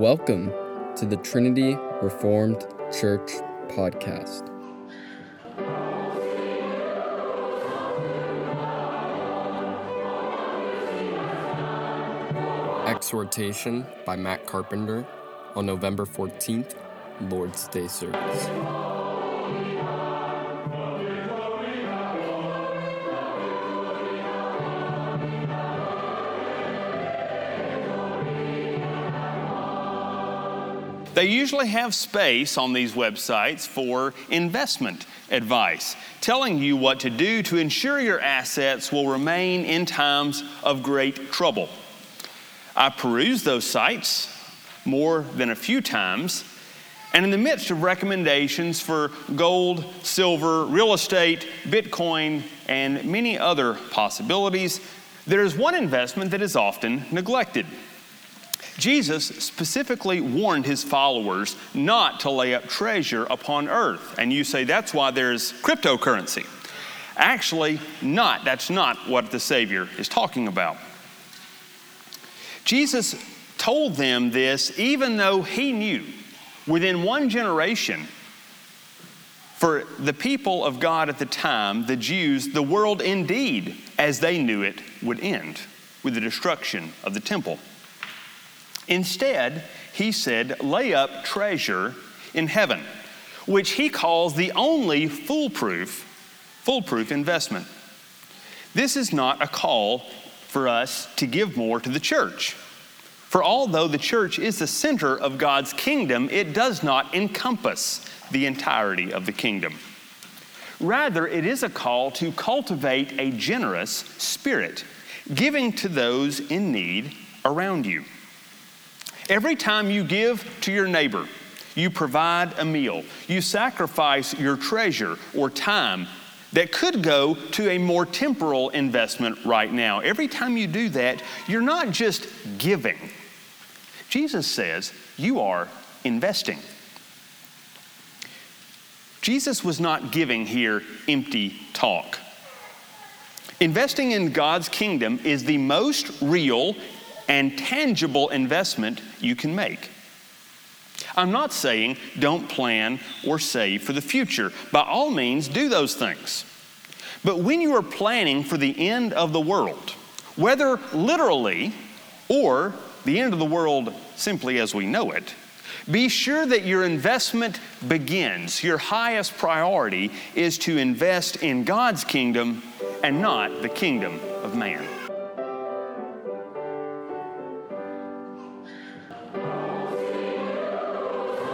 Welcome to the Trinity Reformed Church podcast. Exhortation by Matt Carpenter on November 14th, Lord's Day service. They usually have space on these websites for investment advice, telling you what to do to ensure your assets will remain in times of great trouble. I perused those sites more than a few times, and in the midst of recommendations for gold, silver, real estate, Bitcoin, and many other possibilities, there is one investment that is often neglected. Jesus specifically warned his followers not to lay up treasure upon earth. And you say that's why there's cryptocurrency. Actually, not. That's not what the Savior is talking about. Jesus told them this even though he knew within one generation, for the people of God at the time, the Jews, the world indeed, as they knew it, would end with the destruction of the temple. Instead, he said, lay up treasure in heaven, which he calls the only foolproof, foolproof investment. This is not a call for us to give more to the church. For although the church is the center of God's kingdom, it does not encompass the entirety of the kingdom. Rather, it is a call to cultivate a generous spirit, giving to those in need around you. Every time you give to your neighbor, you provide a meal, you sacrifice your treasure or time that could go to a more temporal investment right now. Every time you do that, you're not just giving. Jesus says you are investing. Jesus was not giving here empty talk. Investing in God's kingdom is the most real and tangible investment you can make. I'm not saying don't plan or save for the future. By all means, do those things. But when you are planning for the end of the world, whether literally or the end of the world simply as we know it, be sure that your investment begins. Your highest priority is to invest in God's kingdom and not the kingdom of man.